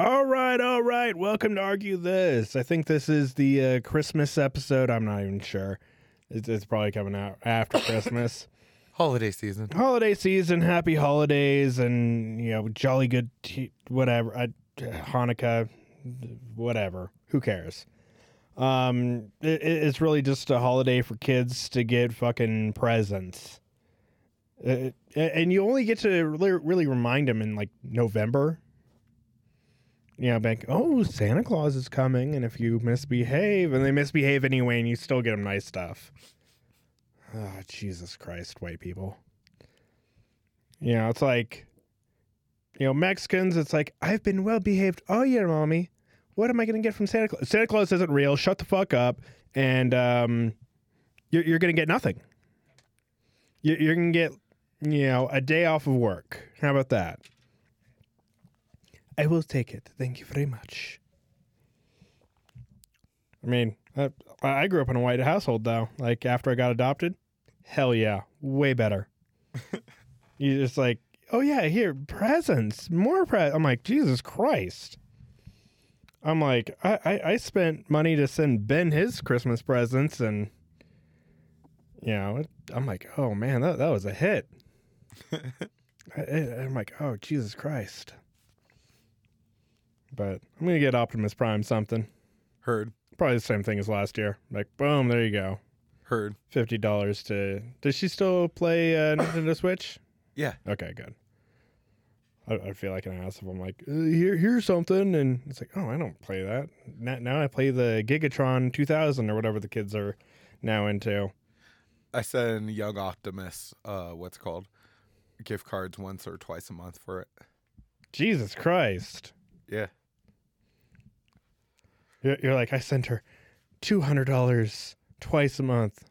All right, all right. Welcome to Argue This. I think this is the uh, Christmas episode. I'm not even sure. It's, it's probably coming out after Christmas. Holiday season. Holiday season, happy holidays, and, you know, jolly good, t- whatever. Uh, Hanukkah, whatever. Who cares? Um, it, it's really just a holiday for kids to get fucking presents. Uh, and you only get to really, really remind them in like November you know, like, oh, Santa Claus is coming, and if you misbehave, and they misbehave anyway, and you still get them nice stuff. Oh, Jesus Christ, white people. You know, it's like, you know, Mexicans, it's like, I've been well behaved all year, mommy. What am I going to get from Santa Claus? Santa Claus isn't real. Shut the fuck up. And um, you're, you're going to get nothing. You're, you're going to get, you know, a day off of work. How about that? I will take it. Thank you very much. I mean, I, I grew up in a white household, though. Like, after I got adopted, hell yeah, way better. you just like, oh yeah, here, presents, more presents. I'm like, Jesus Christ. I'm like, I, I, I spent money to send Ben his Christmas presents, and, you know, I'm like, oh man, that, that was a hit. I, I'm like, oh, Jesus Christ. But I'm gonna get Optimus Prime something. Heard. Probably the same thing as last year. Like, boom, there you go. Heard. Fifty dollars to. Does she still play uh, Nintendo Switch? Yeah. Okay, good. I, I feel like an ass if I'm like, uh, here, here's something, and it's like, oh, I don't play that. Now, now I play the Gigatron 2000 or whatever the kids are now into. I send Young Optimus, uh, what's called, gift cards once or twice a month for it. Jesus Christ. Yeah. You're, you're like, I sent her two hundred dollars twice a month.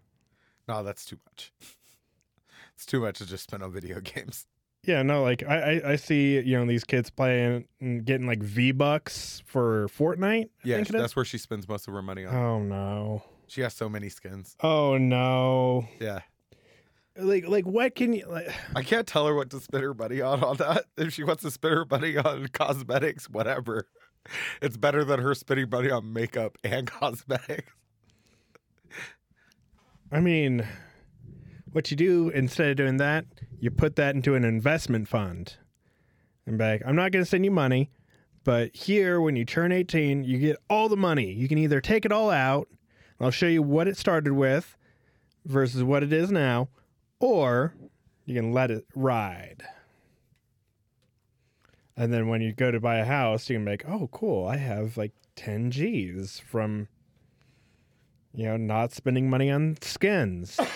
No, that's too much. it's too much to just spend on video games. Yeah, no, like I, I, I see, you know, these kids playing and getting like V bucks for Fortnite. I Yeah, that's where she spends most of her money on. Oh no. She has so many skins. Oh no. Yeah. Like like what can you like I can't tell her what to spend her money on on that. If she wants to spend her money on cosmetics, whatever. It's better than her spending money on makeup and cosmetics. I mean what you do instead of doing that, you put that into an investment fund. And be like, I'm not gonna send you money, but here when you turn 18, you get all the money. You can either take it all out, I'll show you what it started with versus what it is now, or you can let it ride. And then when you go to buy a house, you can like, oh, cool, I have like 10 G's from, you know, not spending money on skins.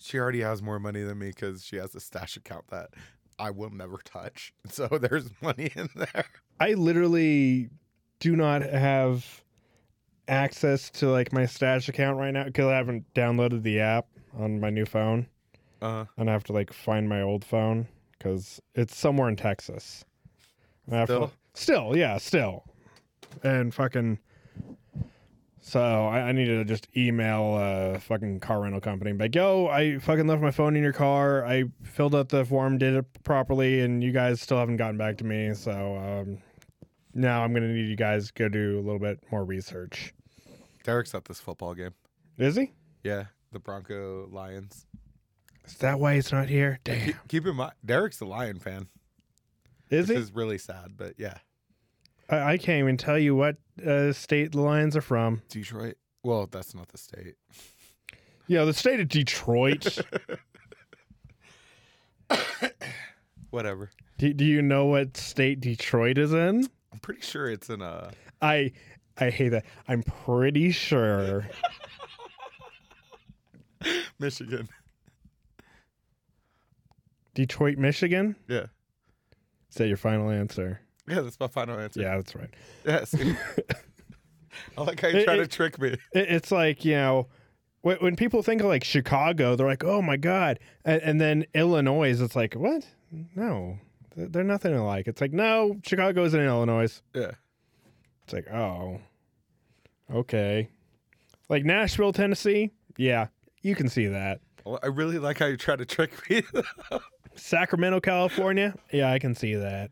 She already has more money than me because she has a stash account that I will never touch. So there's money in there. I literally do not have access to like my stash account right now because I haven't downloaded the app on my new phone. Uh-huh. and I have to like find my old phone because it's somewhere in Texas. And I have to- Still? still, yeah, still, and fucking. So I, I need to just email a fucking car rental company, and be like, yo, I fucking left my phone in your car. I filled out the form, did it properly, and you guys still haven't gotten back to me. So um, now I'm gonna need you guys to go do a little bit more research. Derek's at this football game. Is he? Yeah, the Bronco Lions. Is that why he's not here? Damn. Keep, keep in mind, Derek's a Lion fan. Is This he? is really sad, but yeah. I, I can't even tell you what uh, state the Lions are from. Detroit. Well, that's not the state. Yeah, the state of Detroit. Whatever. do, do you know what state Detroit is in? I'm pretty sure it's in uh I I hate that. I'm pretty sure. Michigan. Detroit, Michigan? Yeah. Is that your final answer? Yeah, that's my final answer. Yeah, that's right. Yes. I like how you It- try to it- trick me. It, it's like, you know, when, when people think of like Chicago, they're like, oh my God. And, and then Illinois, it's like, what? No, they're nothing alike. It's like, no, Chicago's in Illinois. Yeah. It's like, oh, okay. Like Nashville, Tennessee? Yeah, you can see that. I really like how you try to trick me. Sacramento, California? Yeah, I can see that.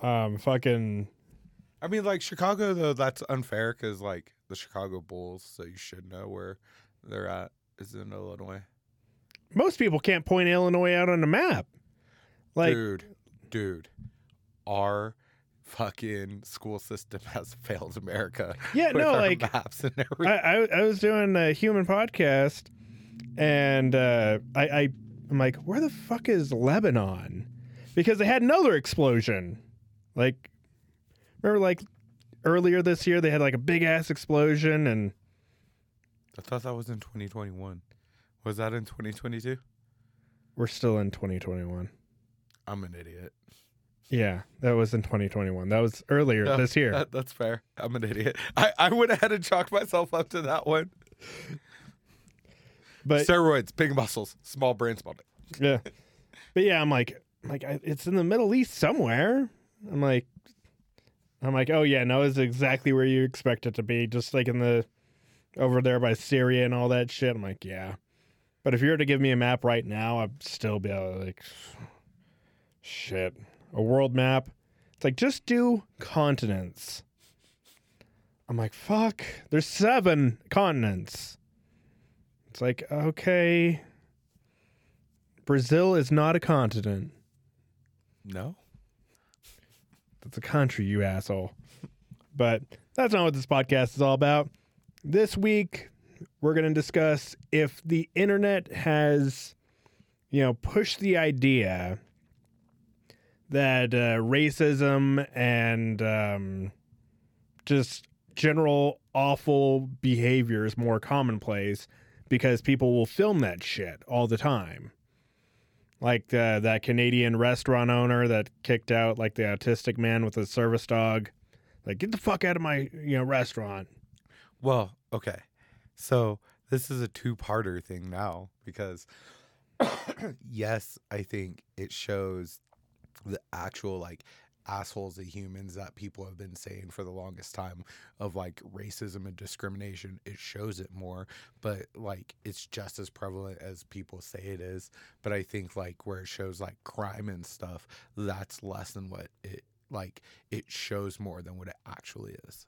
Um, fucking I mean, like Chicago though, that's unfair because like the Chicago Bulls, so you should know where they're at. Is in Illinois. most people can't point Illinois out on a map. Like, dude, dude, our fucking school system has failed America. yeah, no, like maps and everything. I, I I was doing a human podcast, and uh, I, I I'm like, where the fuck is Lebanon? Because they had another explosion. Like, remember, like earlier this year, they had like a big ass explosion, and I thought that was in 2021. Was that in 2022? we're still in 2021. I'm an idiot. Yeah, that was in 2021. That was earlier Yeah, this year. That, that's fair. I'm an idiot. I, I went ahead and chalked myself up to that one. But Steroids, big muscles, small brain, small dick. yeah, but yeah, I'm like, I'm like I, it's in the Middle East somewhere. I'm like, I'm like, oh yeah, no, it's exactly where you expect it to be, just like in the over there by Syria and all that shit. I'm like, yeah, but if you were to give me a map right now, I'd still be uh, like, shit, a world map. It's like just do continents. I'm like, fuck, there's seven continents. It's like, okay, Brazil is not a continent. No. That's a country, you asshole. But that's not what this podcast is all about. This week, we're going to discuss if the internet has, you know, pushed the idea that uh, racism and um, just general awful behavior is more commonplace because people will film that shit all the time. Like uh, that Canadian restaurant owner that kicked out like the autistic man with the service dog. Like, get the fuck out of my you know restaurant. Well, okay. So this is a two-parter thing now because yes, I think it shows the actual like assholes of humans that people have been saying for the longest time of like racism and discrimination it shows it more but like it's just as prevalent as people say it is but i think like where it shows like crime and stuff that's less than what it like it shows more than what it actually is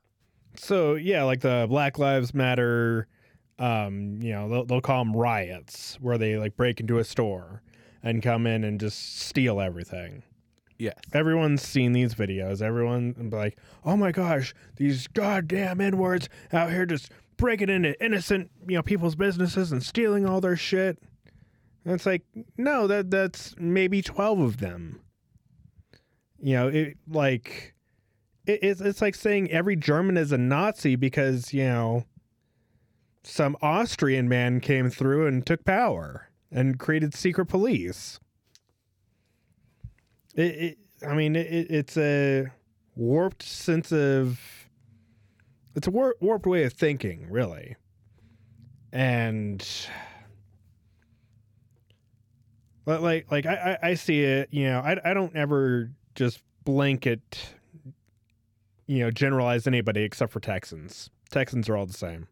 So yeah, like the Black Lives Matter, um, you know, they'll, they'll call them riots, where they like break into a store and come in and just steal everything. Yes Everyone's seen these videos. Everyone like, "Oh my gosh, these goddamn n-words out here just breaking into innocent, you know, people's businesses and stealing all their shit." And it's like, no, that that's maybe twelve of them. You know, it like it, it's it's like saying every German is a Nazi because you know some Austrian man came through and took power and created secret police. It, it I mean, it, it's a warped sense of. It's a war- warped way of thinking, really, and but like like I, I I see it. You know, I I don't ever just blanket, you know, generalize anybody except for Texans. Texans are all the same.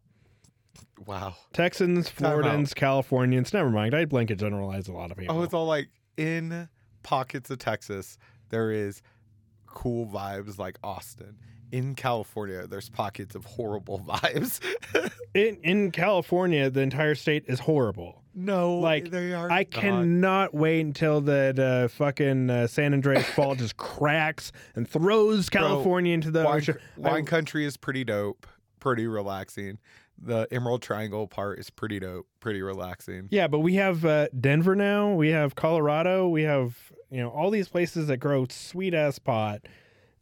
wow Texans. Floridians, Californians. Never mind. I blanket generalize a lot of oh, people. Oh, it's all like in pockets of Texas, there is cool vibes like Austin. In California, there's pockets of horrible vibes. in in California, the entire state is horrible. no, Like, they are. I not. cannot wait until that uh, fucking uh, San Andreas Fault just cracks and throws California into the Wine, ocean. wine I- country is pretty dope, pretty relaxing. The Emerald Triangle part is pretty dope, pretty relaxing. yeah, but we have uh, Denver now. We have Colorado. We have you know all these places that grow sweet ass pot,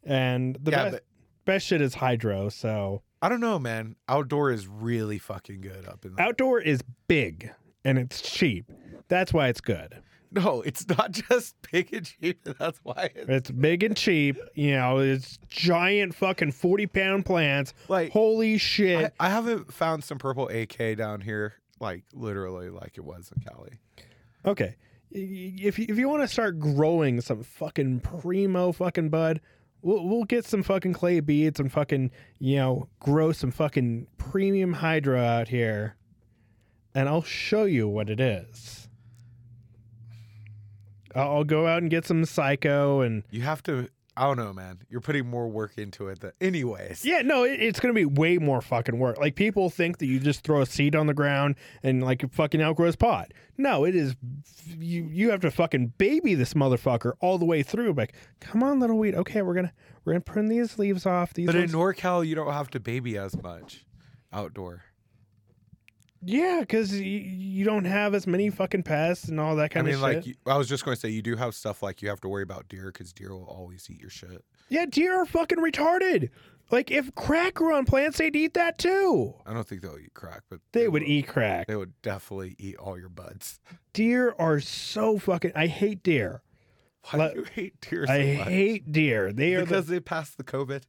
and the yeah, best, but best shit is hydro. So I don't know, man. Outdoor is really fucking good up in the outdoor is big and it's cheap. That's why it's good. No, it's not just big and cheap. That's why it's It's big and cheap. You know, it's giant fucking 40 pound plants. like Holy shit. I, I haven't found some purple AK down here, like literally, like it was in Cali. okay. If you, if you want to start growing some fucking primo fucking bud, we'll, we'll get some fucking clay beads and fucking, you know, grow some fucking premium hydra out here. And I'll show you what it is. I'll go out and get some psycho and You have to. I don't know, man. You're putting more work into it than anyways. Yeah, no, it, it's going to be way more fucking work. Like people think that you just throw a seed on the ground and like it fucking outgrows pot. No, it is you. You have to fucking baby this motherfucker all the way through. Like, come on, little weed. Okay, we're gonna we're gonna prune these leaves off. These But ones- in NorCal, you don't have to baby as much outdoor. Yeah, because you, you don't have as many fucking pests and all that I kind mean, of shit. like you, I was just going to say, you do have stuff like you have to worry about deer because deer will always eat your shit. yeah, deer are fucking retarded. Like if crack grew on plants, they'd eat that too. I don't think they'll eat crack, but They would eat crack. They would definitely eat all your buds. Deer are so fucking. I hate deer. Why Let- do you hate deer so I much? hate deer. They are the because they passed the COVID.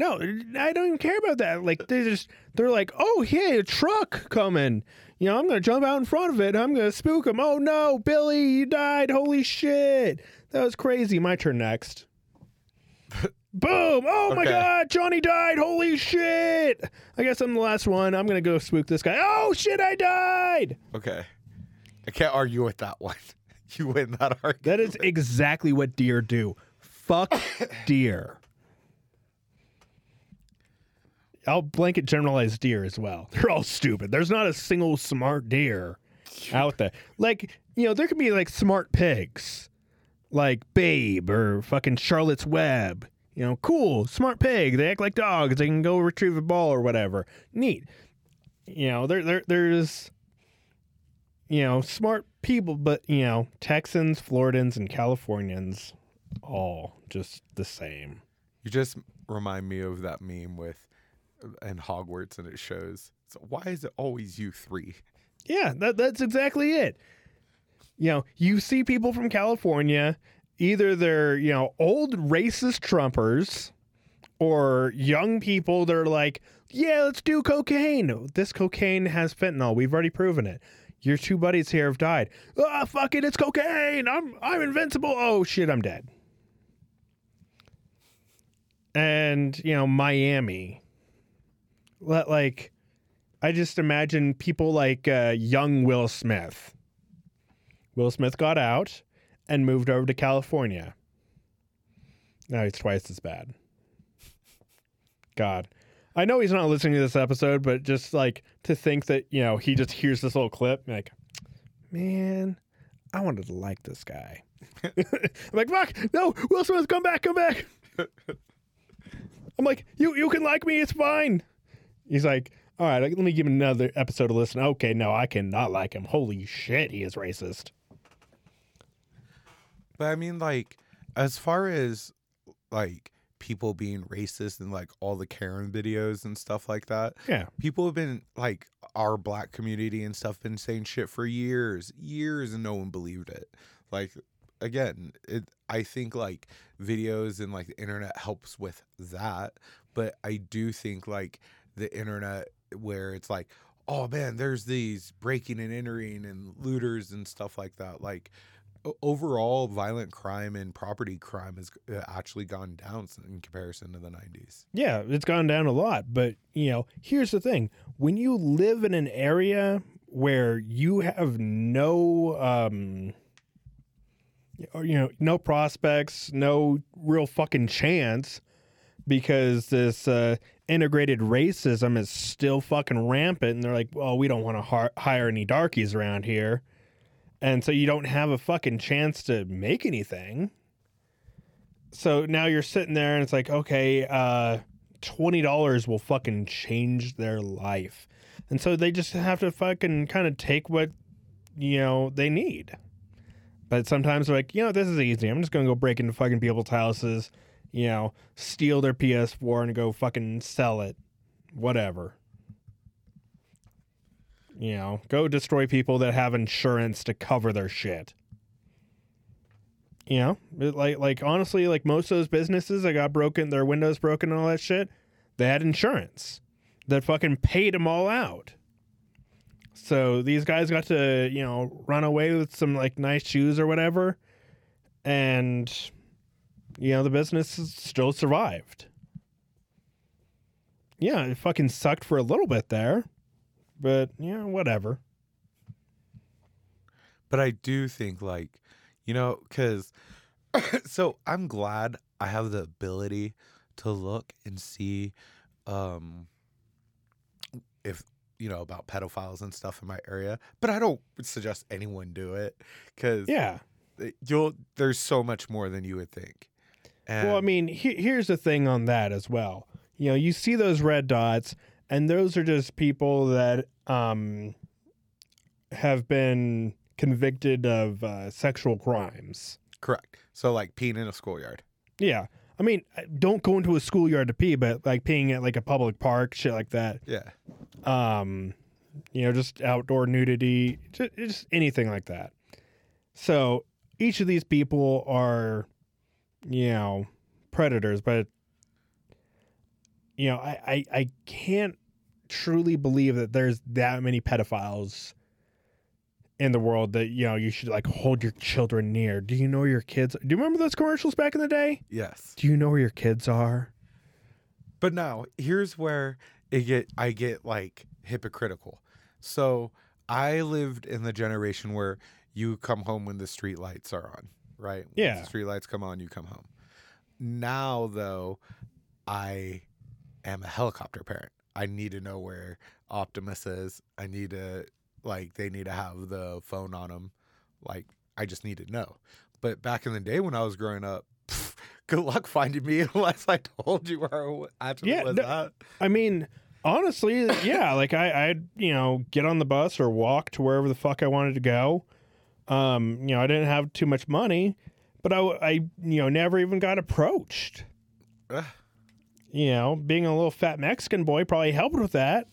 No, I don't even care about that. Like they just they're like, "Oh, hey, a truck coming. You know, I'm going to jump out in front of it. I'm going to spook him. Oh no, Billy, you died. Holy shit. That was crazy. My turn next. Boom. Oh my Okay. god, Johnny died. Holy shit. I guess I'm the last one. I'm going to go spook this guy. Oh shit, I died. Okay, I can't argue with that one. You win that argument. That is exactly what deer do. Fuck deer. I'll blanket generalize deer as well. They're all stupid. There's not a single smart deer out there. Like, you know, there could be like smart pigs, like Babe or fucking Charlotte's Web. You know, cool, smart pig. They act like dogs. They can go retrieve a ball or whatever. Neat. You know, there, there, there's, you know, smart people, but you know, Texans, Floridans, and Californians, all just the same. You just remind me of that meme with and Hogwarts, and it shows. So why is it always you three? Yeah, that that's exactly it. You know, you see people from California, either they're, you know, old racist Trumpers or young people that are like, yeah, let's do cocaine. This cocaine has fentanyl. We've already proven it. Your two buddies here have died. Ah, fuck it, it's cocaine. I'm I'm invincible. Oh shit, I'm dead. And, you know, Miami. Let like I just imagine people like uh, young Will Smith. Will Smith got out and moved over to California. Now he's twice as bad. God. I know he's not listening to this episode, but just like to think that, you know, he just hears this little clip, like, man, I wanted to like this guy. I'm like, fuck, no, Will Smith, come back, come back. I'm like, you you can like me, it's fine. He's like, all right, let me give him another episode to listen. Okay, no, I cannot like him. Holy shit, he is racist. But I mean, like, as far as like people being racist and like all the Karen videos and stuff like that, Yeah. people have been like our black community and stuff been saying shit for years, years, and no one believed it. Like, again, it. I think like videos and like the internet helps with that, but I do think like the internet where it's like, oh man, there's these breaking and entering and looters and stuff like that. Like overall, violent crime and property crime has uh, actually gone down in comparison to the 90s. Yeah, it's gone down a lot. But, you know, here's the thing when you live in an area where you have no, um, you know, no prospects, no real fucking chance because this uh, integrated racism is still fucking rampant. And they're like, well, we don't want to har- hire any darkies around here. And so you don't have a fucking chance to make anything. So now you're sitting there and it's like, okay, uh, $20 will fucking change their life. And so they just have to fucking kind of take what, you know, they need. But sometimes they're like, you know, this is easy. I'm just going to go break into fucking people's houses, you know, steal their PS4 and go fucking sell it. Whatever. You know, go destroy people that have insurance to cover their shit. You know, like like honestly, like most of those businesses that got broken, their windows broken and all that shit, they had insurance that fucking paid them all out. So these guys got to you know run away with some like nice shoes or whatever, and you know the business still survived. Yeah, it fucking sucked for a little bit there, but yeah, whatever. But I do think like, you know, cuz so I'm glad I have the ability to look and see um if you know about pedophiles and stuff in my area, but I don't suggest anyone do it cuz Yeah. you'll there's so much more than you would think. And Well, I mean, he- here's the thing on that as well. You know, you see those red dots, and those are just people that um, have been convicted of uh, sexual crimes. correct. So like peeing in a schoolyard. Yeah. I mean, don't go into a schoolyard to pee, but like peeing at like a public park, shit like that. Yeah. Um, you know, just outdoor nudity, just, just anything like that. So each of these people are, you know, predators, but you know, I, I, I can't truly believe that there's that many pedophiles in the world that you know you should like hold your children near. Do you know your kids? Do you remember those commercials back in the day? Yes. Do you know where your kids are? But now here's where it get I get like hypocritical. So I lived in the generation where you come home when the street lights are on, right? Once Yeah. the street lights come on, you come home. Now though, I am a helicopter parent. I need to know where Optimus is. I need to like they need to have the phone on them. Like I just need to know. But back in the day when I was growing up, pff, good luck finding me unless I told you where I actually Yeah, was no- at. I mean, honestly, yeah. Like I, I'd you know get on the bus or walk to wherever the fuck I wanted to go. Um, you know, I didn't have too much money, but I, I you know, never even got approached. Ugh. You know, being a little fat Mexican boy probably helped with that.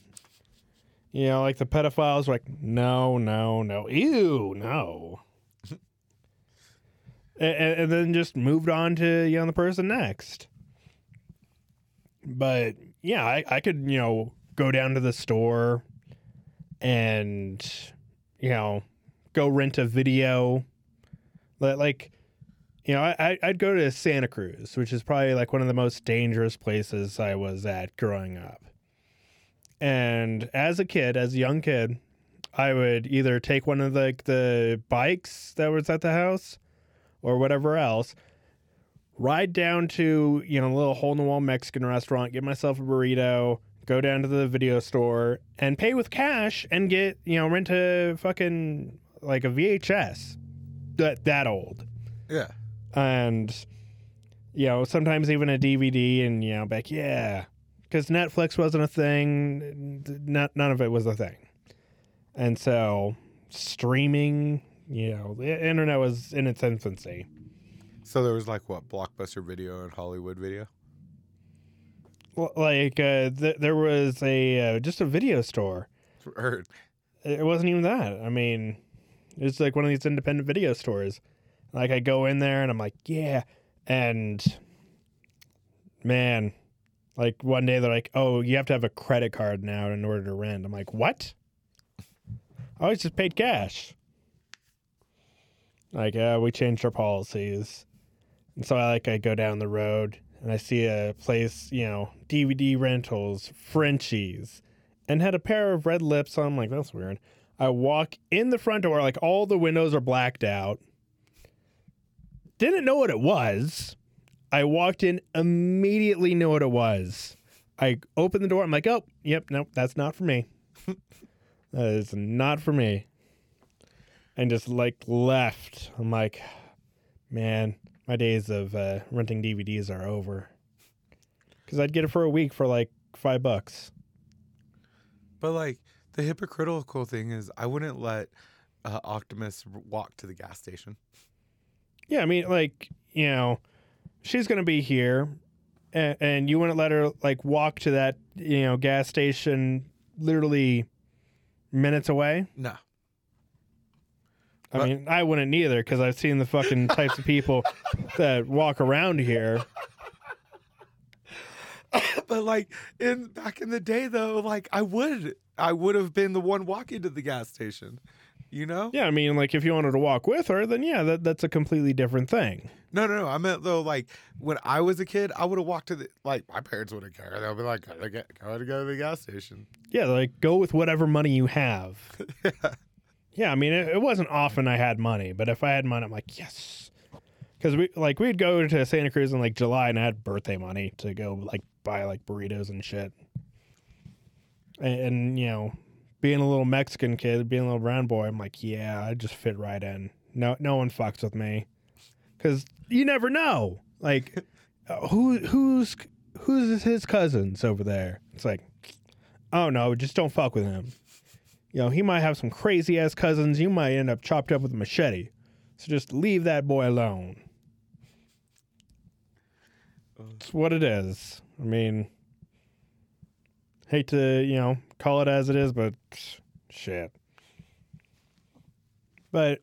You know, like the pedophiles were like, no, no, no, ew, no. and, and then just moved on to you know the person next. But yeah, I, I could you know go down to the store and you know go rent a video. Li- Like you know, I, I'd go to Santa Cruz, which is probably like one of the most dangerous places I was at growing up. And as a kid, as a young kid, I would either take one of the, like the bikes that was at the house or whatever else, ride down to, you know, a little hole in the wall Mexican restaurant, get myself a burrito, go down to the video store and pay with cash and get, you know, rent a fucking like a VHS that that old. Yeah. and you know sometimes even a dvd and you know back yeah because netflix wasn't a thing. Not, none of it was a thing. And so streaming you know the internet was in its infancy. So there was like what Blockbuster Video and Hollywood Video. L- like uh, th- there was a uh, just a video store. Or it wasn't even that. I mean it was like one of these independent video stores. Like i go in there and i'm like yeah and man like one day they're like oh you have to have a credit card now in order to rent. I'm like what? I always just paid cash. Like uh, we changed our policies. And so i like i go down the road and i see a place you know dvd rentals frenchies and had a pair of red lips on. I'm like that's weird I walk in the front door, like all the windows are blacked out. Didn't know what it was. I walked in, immediately knew what it was. I opened the door. I'm like, oh, yep, nope, that's not for me. that is not for me. And just like left. I'm like, man, my days of uh, renting DVDs are over. Because I'd get it for a week for like five bucks. but like the hypocritical thing is I wouldn't let uh, Optimus walk to the gas station. Yeah, I mean, like, you know, she's going to be here, and, and you wouldn't let her, like, walk to that, you know, gas station literally minutes away. No. I But- mean, I wouldn't either because I've seen the fucking types of people that walk around here. but like in back in the day though, like I would I would have been the one walking to the gas station. You know? Yeah, I mean, like, if you wanted to walk with her, then yeah, that, that's a completely different thing. No, no, no. I meant though, like when I was a kid, I would have walked to the like my parents wouldn't care. They'll be like, "Gotta get, gotta go to the gas station." Yeah, like, go with whatever money you have. Yeah, I mean, it, it wasn't often I had money, but if I had money, I'm like, yes. because we like we'd go to Santa Cruz in like July, and I had birthday money to go like buy like burritos and shit. And, and you know, being a little Mexican kid, being a little brown boy, I'm like, yeah, I just fit right in. No, no one fucks with me, because you never know. Like, uh, who who's who's his cousins over there? It's like, oh no, just don't fuck with him. You know, he might have some crazy ass cousins. You might end up chopped up with a machete. So just leave that boy alone. It's what it is. I mean, hate to, you know, call it as it is, but shit. But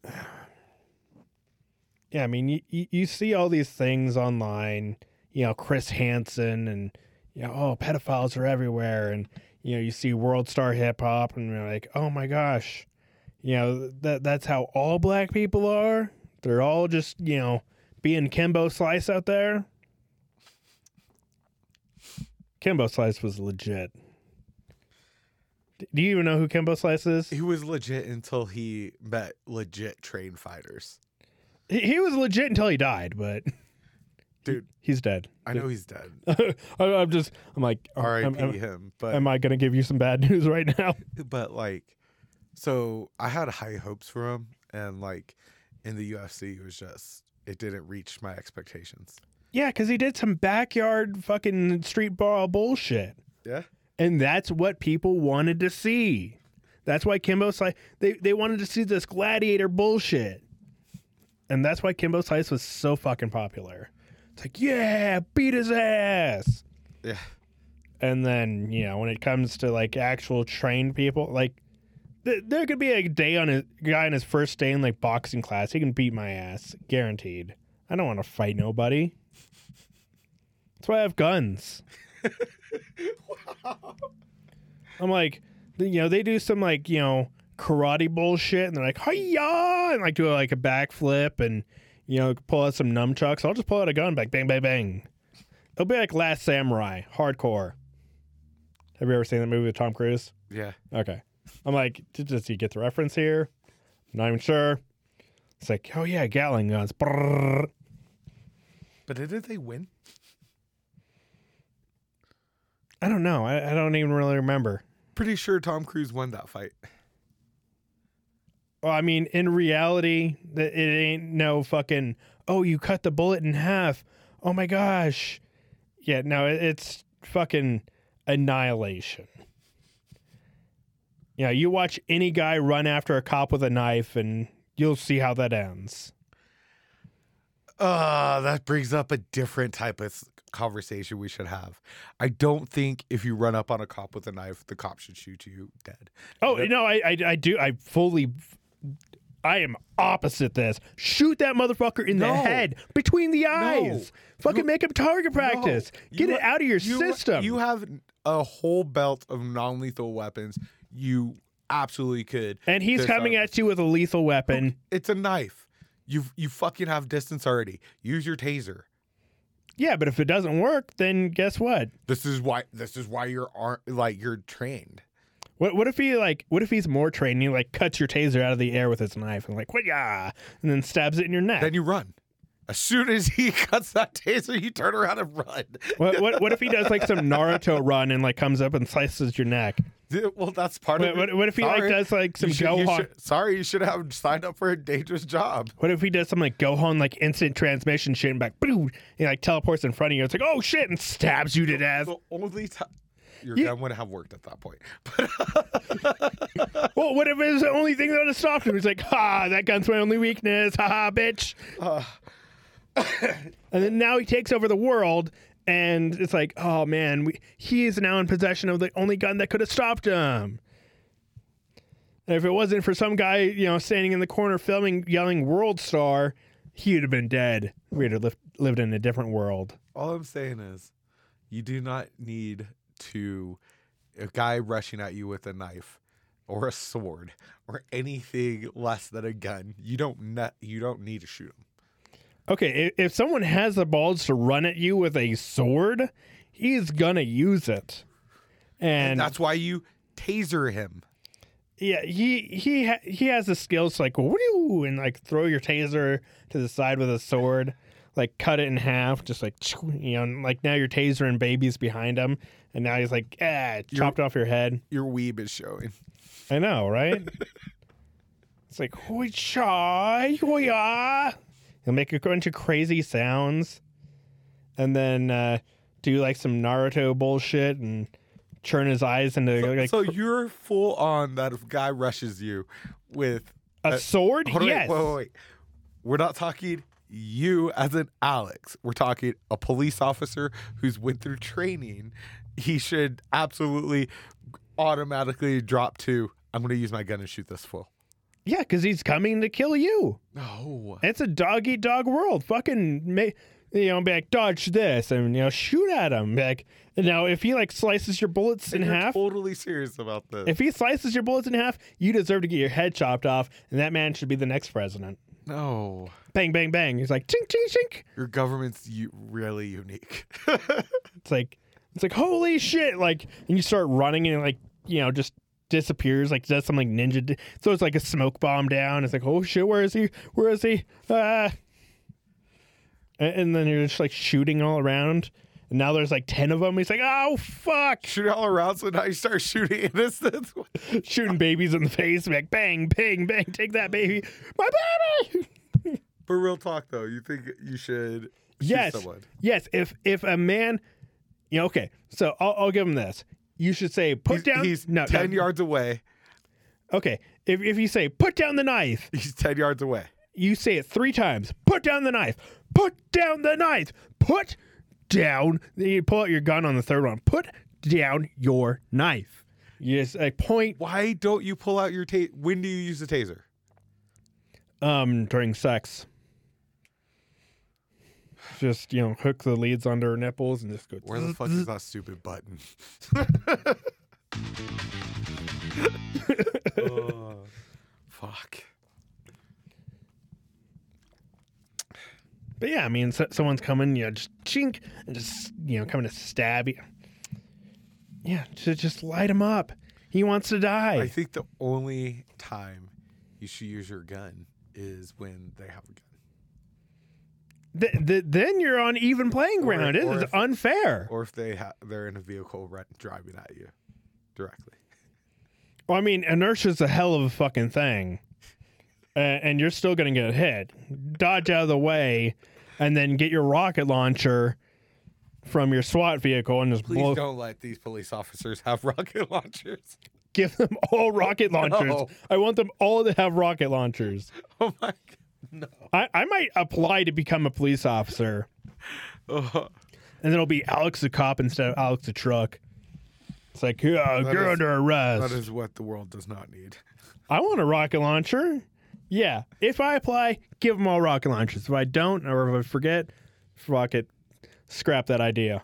yeah, I mean, you, you, see all these things online, you know, Chris Hansen and, you know, oh, pedophiles are everywhere. And, you know, you see World Star Hip Hop and you're like, oh my gosh, you know, that that's how all black people are. They're all just, you know, being Kimbo Slice out there. Kimbo Slice was legit. Do you even know who Kimbo Slice is? He was legit until he met legit trained fighters. He, he was legit until he died, but Dude, he's dead. I know he's dead. I- I'm just, I'm like, uh, R.I.P. am, am, him. But am I going to give you some bad news right now? but like, so I had high hopes for him, and like in the UFC, it was just it didn't reach my expectations. Yeah, because he did some backyard fucking street ball bullshit. Yeah. And that's what people wanted to see. That's why Kimbo Slice they, they wanted to see this gladiator bullshit. And that's why Kimbo Slice was so fucking popular. It's like, yeah, beat his ass. Yeah. And then, you know, when it comes to like actual trained people, like th- there could be a day on a guy on his first day in like boxing class, he can beat my ass, guaranteed. I don't want to fight nobody. That's why I have guns. I'm like, you know, they do some like, you know, karate bullshit and they're like, hiya, and like do like a backflip and, you know, pull out some nunchucks. I'll just pull out a gun, like bang, bang, bang. It'll be like Last Samurai, hardcore. Have you ever seen that movie with Tom Cruise? Yeah. Okay. I'm like, did, does he get the reference here? Not even sure. It's like, oh yeah, Gatling guns. Brrr. But didn't they win? I don't know. I, I don't even really remember. Pretty sure Tom Cruise won that fight. Well, I mean, in reality, that it ain't no fucking. Oh, you cut the bullet in half. Oh my gosh. Yeah, no, it, it's fucking annihilation. Yeah, you watch any guy run after a cop with a knife, and you'll see how that ends. Uh, that brings up a different type of s- conversation we should have. I don't think if you run up on a cop with a knife, the cop should shoot you dead. Oh no, I, I I do. I fully. I am opposite this. Shoot that motherfucker in the head between the eyes. Fucking You- make him target practice. No, Get you it out of your you- system. You have a whole belt of non-lethal weapons. You absolutely could. and he's coming at you with a lethal weapon. It's a knife. You you fucking have distance already. Use your taser. Yeah, but if it doesn't work, then guess what? This is why this is why you're ar- like you're trained. What what if he like what if he's more trained and he like cuts your taser out of the air with his knife and like what yeah and then stabs it in your neck? Then you run. As soon as he cuts that taser, you turn around and run. what, what what if he does like some Naruto run and like comes up and slices your neck? Well, that's part What, of it. what if he like does like some should- Gohan? should- sorry, you should have signed up for a dangerous job. What if he does some like Gohan like instant transmission shit and back boom, he like teleports in front of you? It's like oh shit and stabs you to death. The only time your You- gun wouldn't have worked at that point. Well, what if it's the only thing that would have stopped him? He's like, ha, that gun's my only weakness, ha ha, bitch. uh, And then now he takes over the world, and it's like, oh man, we, he is now in possession of the only gun that could have stopped him. And if it wasn't for some guy, you know, standing in the corner filming, yelling "World Star," he would have been dead. We'd have lived, lived in a different world. all I'm saying is, you do not need to a guy rushing at you with a knife or a sword or anything less than a gun. You don't ne- you don't need to shoot him. Okay, if, someone has the balls to run at you with a sword, he's gonna use it. And And, that's why you taser him. yeah, he he ha- he has the skills to like woo and like throw your taser to the side with a sword. like cut it in half, just like you know, and, like now your taser and babies behind him, and now he's like, ah, chopped off your head. Your weeb is showing. I know, right? it's like hoi cha, hoya. He'll make a bunch of crazy sounds, and then uh, do like some Naruto bullshit and churn his eyes into So, like so you're full on that if guy rushes you with a uh, sword. Hold yes. wait, wait, wait. We're not talking you as an Alex. We're talking a police officer who's went through training. He should absolutely automatically drop to I'm going to use my gun and shoot this fool. Yeah, because he's coming to kill you. No. It's a dog eat dog world. Fucking, ma- you know, be like dodge this and you know shoot at him. Be like now, if he like slices your bullets in You're half, totally serious about this. if he slices your bullets in half, you deserve to get your head chopped off, and that man should be the next president. no. Bang, bang, bang. He's like chink, chink, chink. Your government's u- really unique. It's like it's like holy shit. Like, and you start running and like you know just disappears. Like does some like ninja. Di- so it's like a smoke bomb down. It's like oh shit, where is he? Where is he? Ah. And, and then you're just like shooting all around. And now there's like ten of them. He's like, oh fuck, Shoot all around, so now you start shooting innocents. shooting babies in the face. Like bang, bang, bang. Take that baby, my baby. For real talk, though, you think you should shoot Yes. someone? Yes, if if a man, you know, okay, so I'll, I'll give him this. You should say, put He's, down. he's no, 10 no. yards away. Okay, if if you say, put down the knife, He's 10 yards away. you say it three times. Put down the knife. Put down the knife. Put down. Then you pull out your gun on the third one. Put down your knife. You just like point Why don't you pull out your taser? When do you use the taser? um during sex. Just you know, hook the leads under her nipples and just go. Where the fuck is that stupid button? Oh, fuck. But yeah, I mean, so, someone's coming, you know, just chink, and just you know, coming to stab you. Yeah, to just light him up. He wants to die. I think the only time you should use your gun is when they have a gun. Th- th- then you're on even playing ground. or it is if- unfair. Or if they ha- they're in a vehicle driving at you directly. Well, I mean, inertia's a hell of a fucking thing, uh, and you're still gonna get hit. Dodge out of the way, and then get your rocket launcher from your SWAT vehicle and just Please blow. don't let these police officers have rocket launchers. Give them all rocket launchers. No. I want them all to have rocket launchers. Oh my god. No. I, I might apply to become a police officer, and then it'll be Alex the cop instead of Alex the truck. It's like, yeah, That you're is- under arrest. that is what the world does not need. I want a rocket launcher. Yeah, if I apply, give them all rocket launchers. If I don't, or if I forget, rocket, scrap that idea.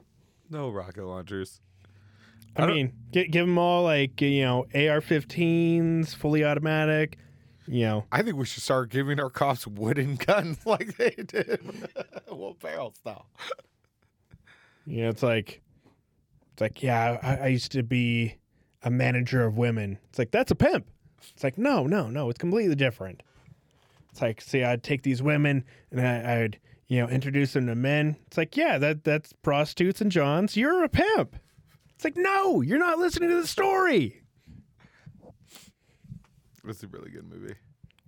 No rocket launchers. I, I mean, gi- give them all like you know AR-15s, fully automatic. You know, I think we should start giving our cops wooden guns like they did. well, barrel style. you know, it's like, it's like, yeah, I, I used to be a manager of women. It's like that's a pimp. It's like no, no, no, it's completely different. It's like, see, I'd take these women and I, I'd, you know, introduce them to men. It's like, yeah, that that's prostitutes and johns. You're a pimp. It's like, no, you're not listening to the story. It's a really good movie.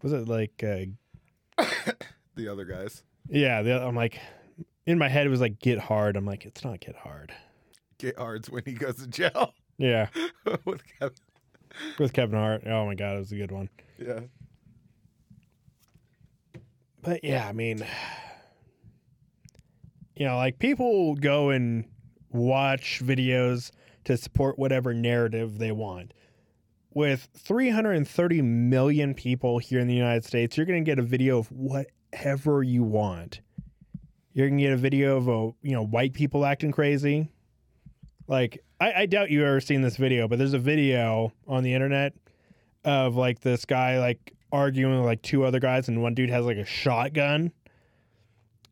Was it like, uh, The other guys. yeah? The, I'm like, in my head, it was like Get Hard. I'm like, it's not Get Hard. Get Hards when he goes to jail. Yeah, With Kevin. with Kevin Hart. Oh my god, it was a good one. Yeah. But yeah, I mean, you know, like people go and watch videos to support whatever narrative they want. With 330 million people here in the United States, you're going to get a video of whatever you want. You're going to get a video of a, you know, white people acting crazy. Like, I, I doubt you've ever seen this video, but there's a video on the internet of like this guy like arguing with like two other guys, and one dude has like a shotgun,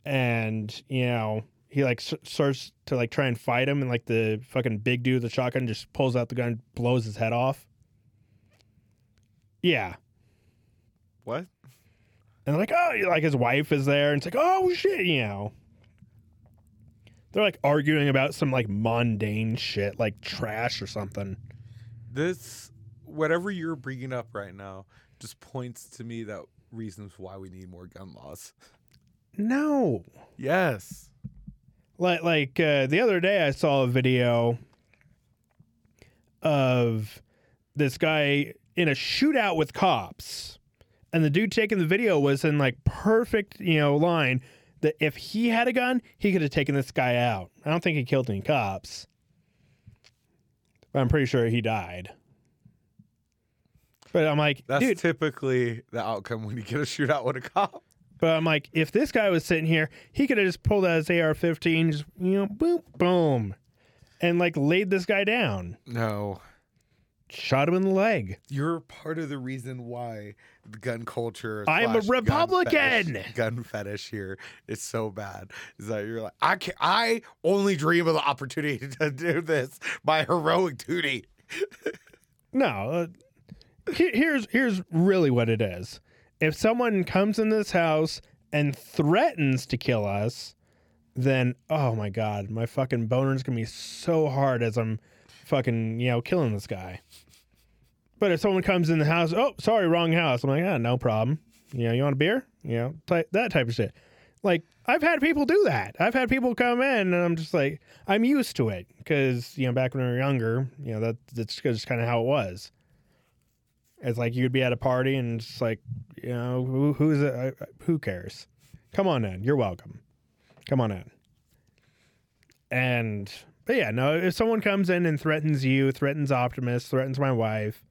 and you know he like starts to like try and fight him, and like the fucking big dude with the shotgun just pulls out the gun, blows his head off. Yeah, What? and like oh, like his wife is there, and it's like oh shit, you know, They're like arguing about some like mundane shit, like trash or something. This, whatever you're bringing up right now, just points to me that reasons why we need more gun laws. No. Yes. Like like uh, the other day I saw a video of this guy in a shootout with cops. And the dude taking the video was in like perfect, you know, line that if he had a gun, he could have taken this guy out. I don't think he killed any cops. But I'm pretty sure he died. But I'm like, That's dude, typically the outcome when you get a shootout with a cop. but I'm like, if this guy was sitting here, he could have just pulled out his AR-15, just you know, boom, boom, and like laid this guy down, No. Shot him in the leg. You're part of the reason why the gun culture. I'm a slash gun Republican. fetish- Gun fetish here is so bad. Is that you're like I can I only dream of the opportunity to do this. by heroic duty. No, uh, here's here's really what it is. If someone comes in this house and threatens to kill us, then oh my god, my fucking boner's gonna be so hard as I'm fucking you know killing this guy. But if someone comes in the house, oh sorry, wrong house. I'm like, ah, no problem. You know, you want a beer? You know, ty- that type of shit. Like I've had people do that. I've had people come in, and I'm just like, I'm used to it because you know back when we were younger, you know that that's just kind of how it was. It's like you'd be at a party and it's like, you know, who, who's it? who cares? Come on in. You're welcome. Come on in. And but yeah, no, if someone comes in and threatens you, threatens Optimus, threatens my wife,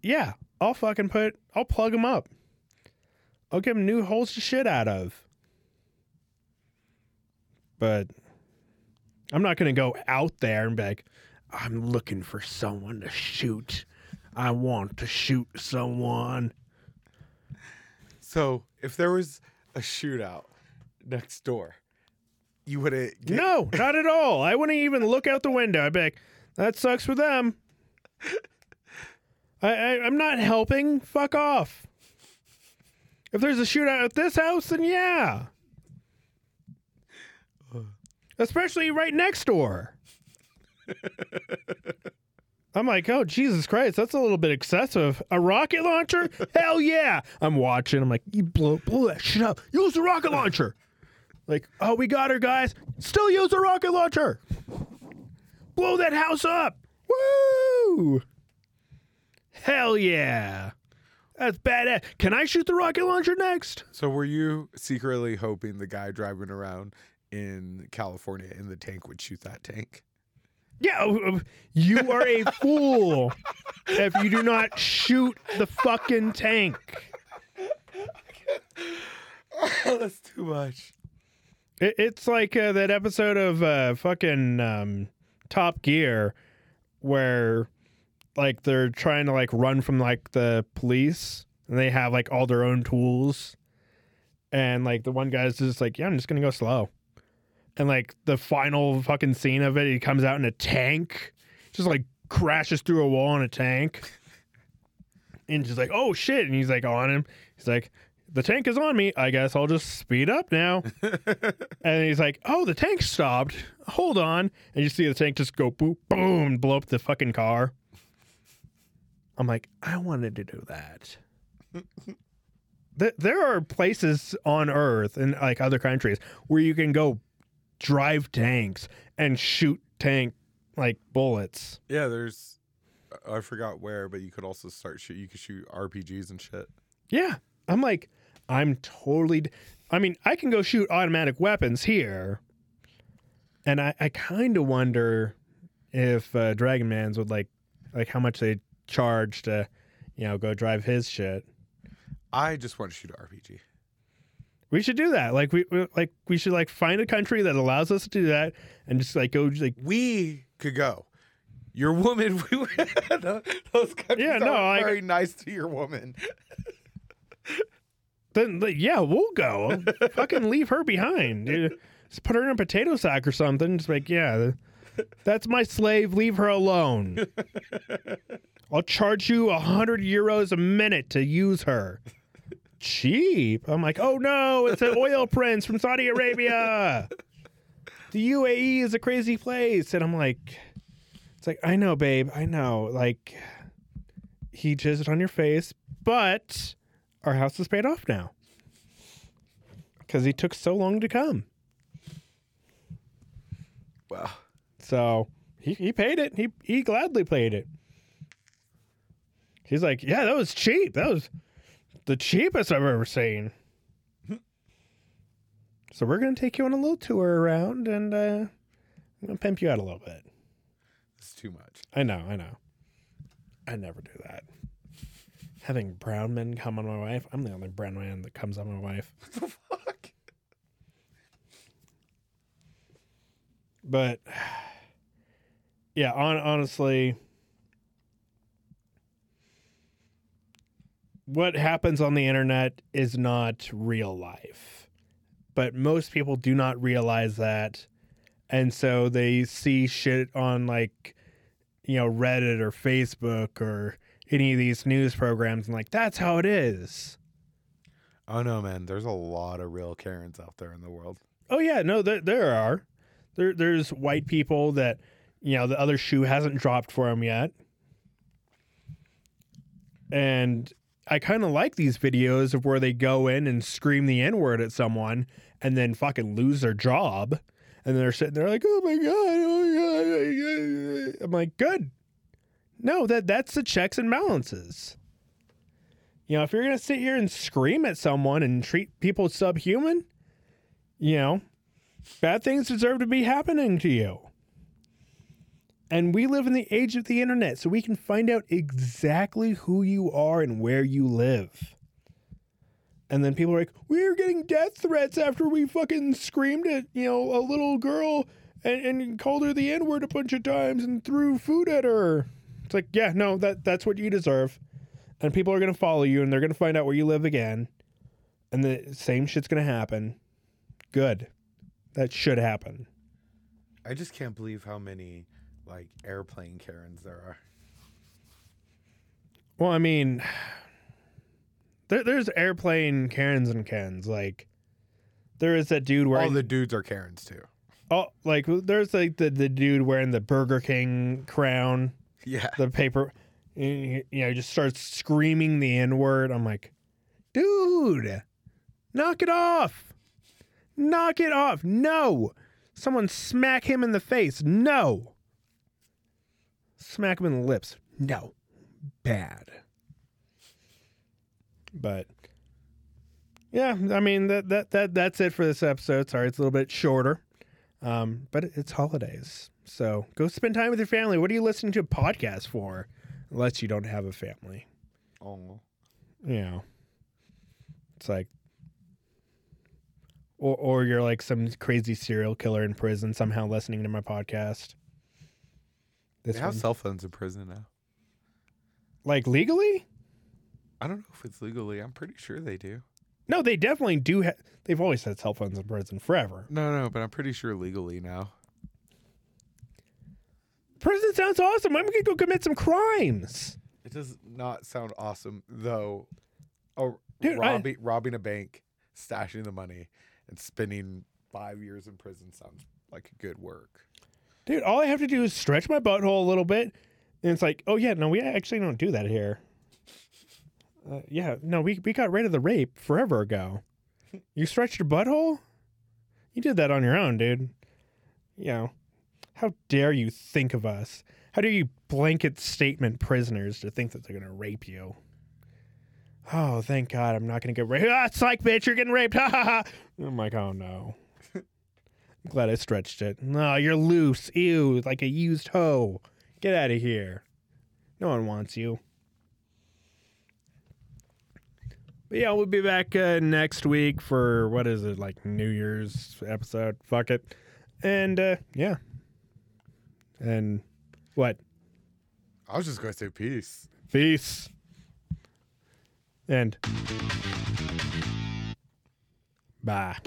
yeah, I'll fucking put, I'll plug them up. I'll give them new holes to shit out of. But I'm not going to go out there and be like, I'm looking for someone to shoot. I want to shoot someone. So if there was a shootout next door, you would have No, not at all. I wouldn't even look out the window. I'd be like, that sucks for them. I, I, I'm not helping. Fuck off. If there's a shootout at this house, then yeah. Especially right next door. I'm like, oh Jesus Christ, that's a little bit excessive. A rocket launcher? Hell yeah! I'm watching. I'm like, you blow, blow that shit up. Use the rocket launcher. Like, oh, we got her, guys. Still use the rocket launcher. Blow that house up. Woo! Hell yeah. That's badass. Can I shoot the rocket launcher next? So were you secretly hoping the guy driving around in California in the tank would shoot that tank? Yeah, uh, you are a fool if you do not shoot the fucking tank. That's too much. It, it's like uh, that episode of uh, fucking um, Top Gear where like they're trying to like run from like the police and they have like all their own tools. And like the one guy's just like yeah i'm just gonna go slow. And like the final fucking scene of it he comes out in a tank just like crashes through a wall in a tank. And just like oh shit. And he's like on him. He's like the tank is on me i guess i'll just speed up now and he's like, "Oh, the tank stopped. Hold on." And you see the tank just go boom, boom, blow up the fucking car. I'm like, I wanted to do that. Th- there are places on Earth and like other countries where you can go drive tanks and shoot tank like bullets. Yeah, there's I forgot where, but you could also start shoot you could shoot RPGs and shit. Yeah, I'm like, I'm totally. d- I mean, I can go shoot automatic weapons here, and I, I kind of wonder if uh, Dragon Man's would like, like how much they charge to, you know, go drive his shit. I just want to shoot an RPG. We should do that. Like we, we like we should like find a country that allows us to do that, and just like go like We could go. Your woman, we, those countries Yeah, no, aren't I- very nice to your woman. then yeah, we'll go. Fucking leave her behind. Dude. Just put her in a potato sack or something. Just like, yeah, that's my slave. Leave her alone. I'll charge you a hundred euros a minute to use her. Cheap. I'm like, oh no, it's an oil prince from Saudi Arabia. the UAE is a crazy place. And I'm like, it's like, I know, babe. I know. Like, he jizzed on your face, but our house is paid off now because he took so long to come. Wow. So he, he paid it. He he gladly paid it. He's like, yeah, that was cheap. That was the cheapest I've ever seen. so we're gonna take you on a little tour around, and uh, I'm gonna pimp you out a little bit. It's too much. I know, I know. I never do that. Having brown men come on my wife. I'm the only brown man that comes on my wife. What the fuck? But yeah, on, honestly, what happens on the internet is not real life. But most people do not realize that. And so they see shit on like, you know, Reddit or Facebook or any of these news programs and like, that's how it is. Oh no, man. There's a lot of real Karens out there in the world. Oh yeah, no, there there are. There there's white people that you know the other shoe hasn't dropped for them yet, and I kind of like these videos of where they go in and scream the n word at someone and then fucking lose their job, and they're sitting there like, oh my god, oh my god, oh my god. I'm like, good. No, that that's the checks and balances. You know, if you're gonna sit here and scream at someone and treat people subhuman, you know, bad things deserve to be happening to you. And we live in the age of the internet, so we can find out exactly who you are and where you live. And then people are like, we're getting death threats after we fucking screamed at, you know, a little girl and, and called her the N word a bunch of times and threw food at her. It's like, yeah, no, that that's what you deserve. And people are gonna follow you and they're gonna find out where you live again. And the same shit's gonna happen. Good. That should happen. I just can't believe how many like airplane Karens there are. Well, I mean, there, there's airplane Karens and Kens. Like, there is that dude where All the dudes are Karens too. oh, like there's like the, the dude wearing the Burger King crown, Yeah. the paper, you know, just starts screaming the N word. I'm like, dude, knock it off, knock it off. No, someone smack him in the face. No, smack him in the lips. No, bad. But yeah, I mean that that that that's it for this episode. Sorry, it's a little bit shorter, um, but it's holidays, so go spend time with your family. What are you listening to a podcast for? Unless you don't have a family, Oh. you know, it's like. Or, or you're like some crazy serial killer in prison somehow listening to my podcast. This They have one, cell phones in prison now. like legally? I don't know if it's legally. I'm pretty sure they do. No, they definitely do. Ha- they've always had cell phones in prison forever. No, no, but I'm pretty sure legally now. Prison sounds awesome. I'm gonna go commit some crimes. It does not sound awesome though. Oh, Dude, I- robbing robbing a bank, stashing the money, and spending five years in prison sounds like good work. Dude, all I have to do is stretch my butthole a little bit, and it's like, oh yeah, no, we actually don't do that here. Uh, yeah, no, we we got rid of the rape forever ago. You stretched your butthole? You did that on your own, dude. You know, how dare you think of us? How dare you blanket statement prisoners to think that they're gonna rape you? Oh, thank God, I'm not gonna get raped. Ah, psych, bitch, you're getting raped. Ha ha ha. I'm like, oh no. I'm glad I stretched it. No, you're loose. Ew, like a used hoe. Get out of here. No one wants you. But yeah, we'll be back uh, next week for what is it, like New Year's episode? Fuck it. And uh, yeah. And what? I was just gonna say peace. Peace. And bye.